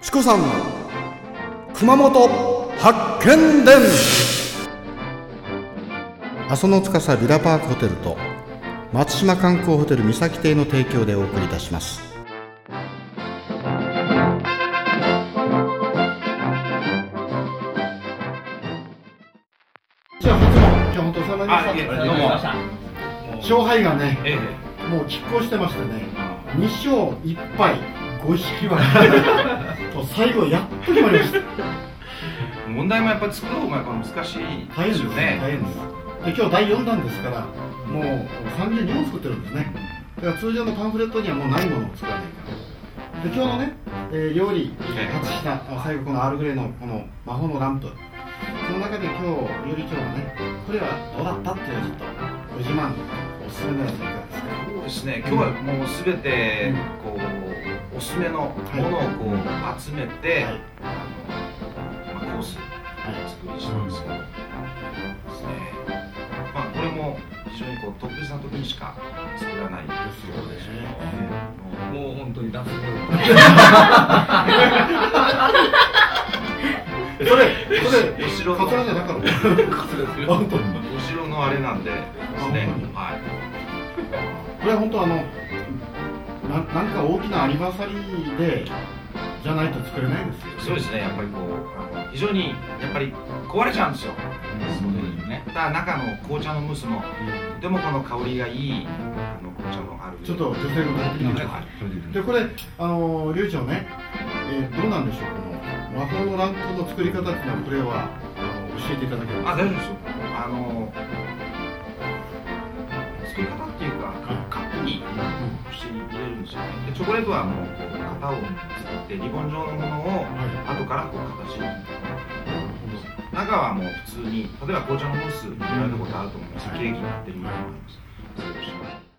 チコさんの熊本発見伝。阿蘇の司ビラパークホテルと松島観光ホテル三崎邸の提供でお送りいたします。じゃあ初も今日本当お世話になりました。どうも。勝敗がねえもう拮抗してましてね。2勝1敗5引き分け と最後やっと決まりました。え問題もやっぱり作る方がやっぱ難しい大変ですよね。大変です。で今日第4弾ですからもう32本作ってるんですね。だから通常のパンフレットにはもうないものを作らないからで今日のね、えー料理ええ初品あ最後このアールグレイのこの魔法のランプ。その中で今日料理長がねこれはどうだったっていうのをちょっとご自慢おすすめのやついかがですか？そうですね。今日はもうすべてこうおすすめのものをこう集めて、はい。あのまあ、コースはいを作りしたんですけど、ですねまあこれも非常にこう特別な時にしか作らないですよね。もうもう本当に脱毛 それそれお城の。カツラじゃなかった本当にお城のあれなんでですね。はい。これは本当あのななんか大きなアニバーサリーでじゃないと作れないですよそうですねやっぱりこう非常にやっぱり壊れちゃうんですよ。そうですね。ただ中の紅茶のムースもとてもこの香りがいいあの紅茶のあるちょっと女性の方にはい。でこれあの流暢ね、えーどうなんでしょう？この魔法のランプの作り方っていうのはこれはあの教えていただけあます大丈夫ですよ。あの作り方っていうして入れるんですよ。ねでチョコレートはもうこう型を作ってリボン状のものをは後からこう形に中はもう普通に例えば紅茶のムース言われたことあると思います。ケーキになってるようなものです